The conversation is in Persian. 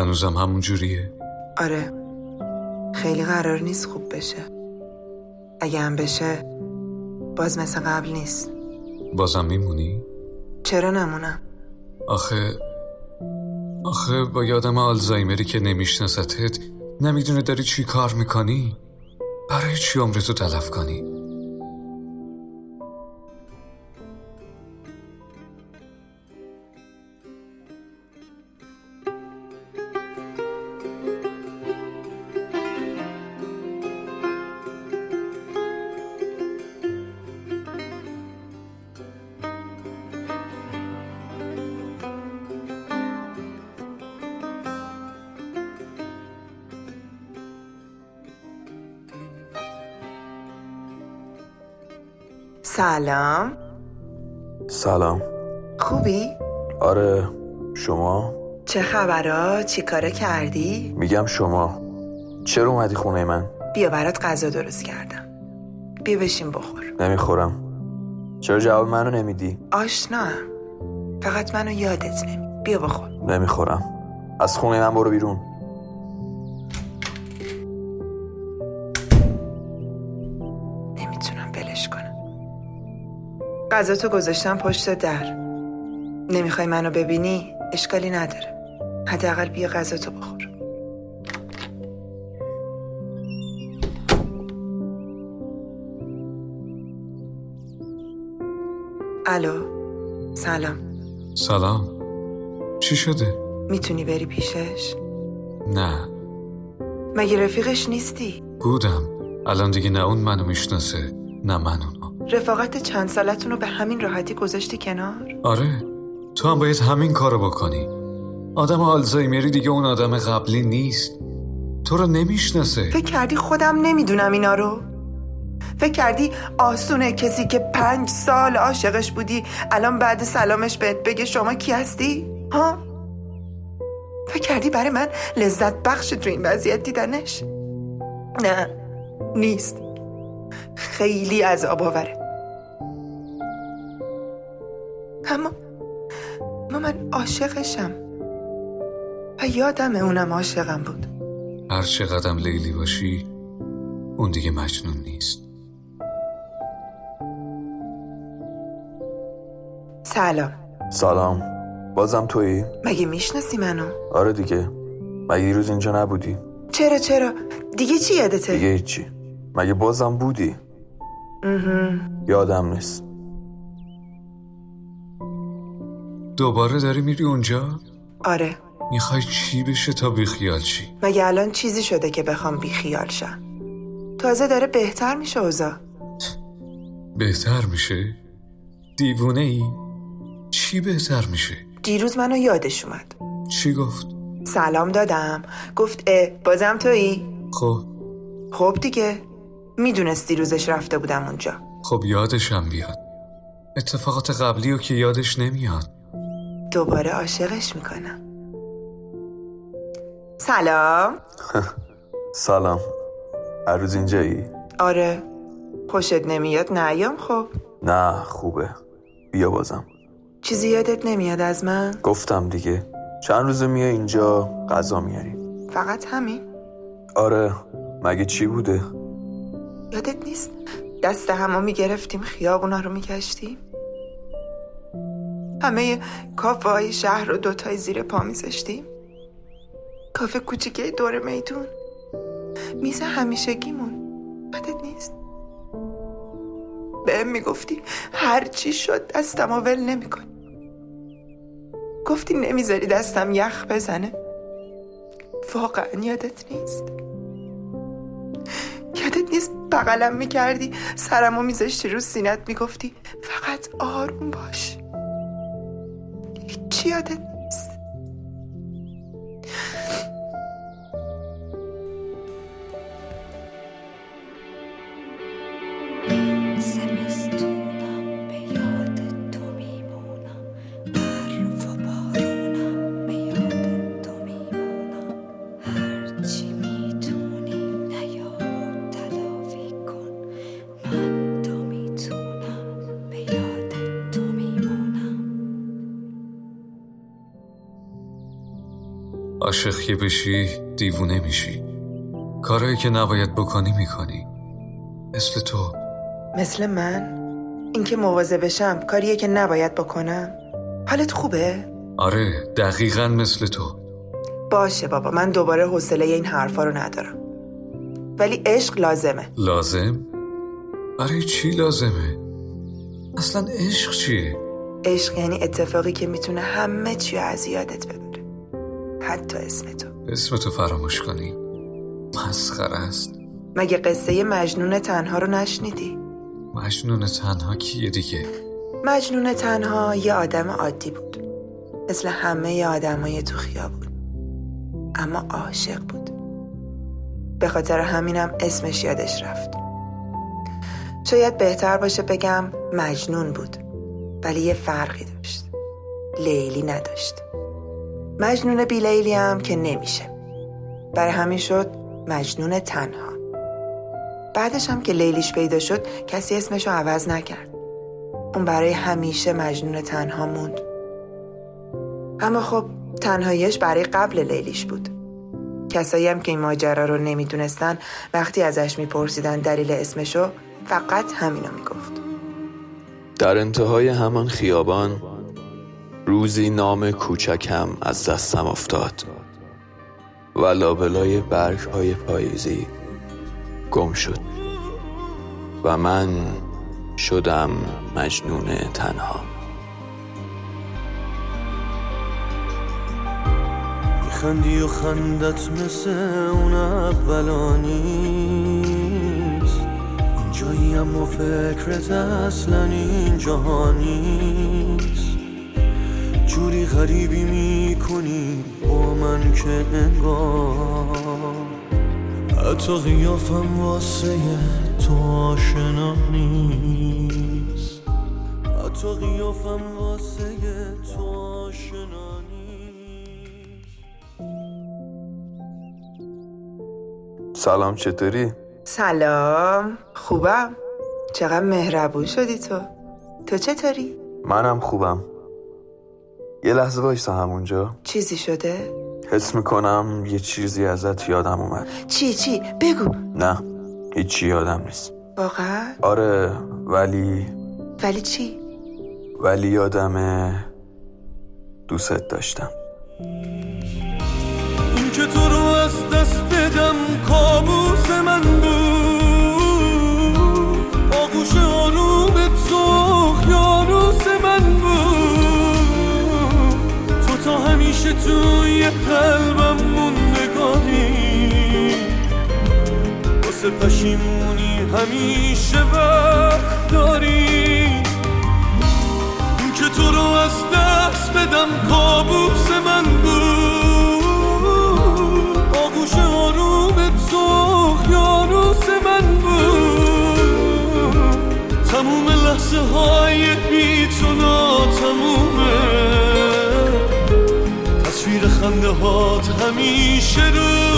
هنوزم همون جوریه؟ آره. خیلی قرار نیست خوب بشه. اگه هم بشه باز مثل قبل نیست. بازم میمونی؟ چرا نمونم؟ آخه آخه با یادم آلزایمری که نمیشناستت نمی‌دونه داری چی کار می‌کنی؟ برای چی عمرتو تلف کنی؟ سلام. سلام. خوبی؟ آره شما؟ چه خبرها؟ چی کاره کردی؟ میگم شما. چرا اومدی خونه من؟ بیا برات غذا درست کردم. بیا بشین بخور. نمی‌خورم. چرا جواب منو نمیدی؟ آشنا فقط منو یادت نمی بیا بخور. نمی‌خورم. از خونه من برو بیرون. غذا تو گذاشتم پشت در. نمی‌خوای منو ببینی؟ اشکالی نداره. حداقل بیا غذا تو بخور. الو سلام. سلام. چی شده؟ می‌تونی بری پیشش؟ نه. مگه رفیقش نیستی؟ بودم. الان دیگه نه اون منو می‌شناسه نه من رفاقت چند سالتون رو به همین راحتی گذاشتی کنار؟ آره تو هم باید همین کارو بکنی آدم آلزایمری دیگه اون آدم قبلی نیست تو رو نمی‌شناسه فکر کردی خودم نمی‌دونم اینا رو؟ فکر کردی آسونه کسی که پنج سال عاشقش بودی الان بعد سلامش بهت بگه شما کی هستی؟ ها؟ فکر کردی برای من لذت بخش تو این وضعیت دیدنش؟ نه نیست خیلی از آوره اما اما من عاشقشم. و یادم اونم عاشقم بود. هر چقدرم لیلی باشی اون دیگه مجنون نیست. سلام. سلام. بازم تویی؟ مگه می‌شناسی منو؟ آره دیگه. مگه دیروز اینجا نبودی؟ چرا چرا؟ دیگه چی یادته؟ دیگه هیچی. مگه بازم بودی؟ یادم نیست. دوباره داری میری اونجا؟ آره می‌خوای چی بشه تا بیخیال چی؟ مگه الان چیزی شده که بخوام بیخیال شم تازه داره بهتر میشه اوضاع بهتر میشه؟ دیوونه ای؟ چی بهتر میشه؟ دیروز منو یادش اومد چی گفت؟ سلام دادم گفت اه بازم تویی؟ خب خب دیگه می‌دونست دیروزش رفته بودم اونجا خب یادشم بیاد اتفاقات قبلی رو که یادش نمیاد. دوباره عاشقش می‌کنم. سلام. سلام. هر روز اینجایی؟ آره. خوشت نمیاد؟ نیام خب نه خوبه. بیا بازم. چیزی یادت نمیاد از من؟ گفتم دیگه. چند روزه میای اینجا؟ غذا میاری. فقط همین. آره. مگه چی بوده؟ یادت نیست؟ دست همو می‌گرفتیم خیابونا رو میگشتیم همه کافه های شهر رو دوتای زیر پا میذاشتیم کافه کوچیکه دور میدون. میز همیشگیمون. یادت نیست. بهم می‌گفتی هر چی شد دستم ول نمی‌کنی گفتی نمی‌ذاری دستم یخ بزنه. واقعا یادت نیست. یادت نیست بغلم می‌کردی؟ سرمو میذاشتی رو سینت می‌گفتی فقط آروم باش. هیچی یادت عاشق که بشی دیوونه میشی. کارایی که نباید بکنی می‌کنی. مثل تو. مثل من؟ اینکه مواظب بشم کاریه که نباید بکنم؟ حالت خوبه؟ آره دقیقا مثل تو. باشه بابا من دوباره حوصله این حرفا رو ندارم. ولی عشق لازمه. لازم؟ برای چی لازمه؟ اصلا عشق چیه؟ عشق یعنی اتفاقی که می‌تونه همه چی از یادت ببره. حتی اسم تو. اسم تو فراموش کنی. مسخره است. مگه قصه مجنون تنها رو نشنیدی؟ مجنون تنها کیه دیگه؟ مجنون تنها یه آدم عادی بود. مثل همه آدمای تو خیابون. اما عاشق بود. به خاطر همینم اسمش یادش رفت. شاید بهتر باشه بگم مجنون بود. ولی یه فرقی داشت. لیلی نداشت. مجنون بی لیلی هم که نمیشه. برای همین شد مجنون تنها. بعدش هم که لیلیش پیدا شد کسی اسمش رو عوض نکرد. اون برای همیشه مجنون تنها موند. اما خب تنهاییش برای قبل لیلیش بود. کسایی هم که این ماجرا رو نمی‌دونستن وقتی ازش میپرسیدن دلیل اسمشو فقط همینو می‌گفت. در انتهای همان خیابان روزی نام کوچکم از دستم افتاد و لابلای برگ های پاییزی گم شد و من شدم مجنون تنها. میخندی و خندت مثل اون اولا نیست. اینجایی اما فکرت اصلا اینجا نیست. جوری غریبی می‌کنی با من که انگار؟ حتی قیافم واسه تو آشنا نیست. حتی قیافم واسه تو آشنا نیست. سلام چطوری؟ سلام. خوبم. چقدر مهربون شدی تو. تو چطوری؟ منم خوبم. یه لحظه وایسا همونجا چیزی شده؟ حس می‌کنم یه چیزی ازت یادم اومد چی چی؟ بگو نه هیچی یادم نیست واقعا؟ آره ولی ولی چی؟ ولی یادمه دوست داشتم این که تو رو از دست بدم کابوس من بود واسه پشیمونی همیشه وقت داری. که تو رو از دست بدم کابوس من بود. آغوش آروم تو یاروس من بود. تموم لحظه های بی تو تصویر خنده هات همیشه رو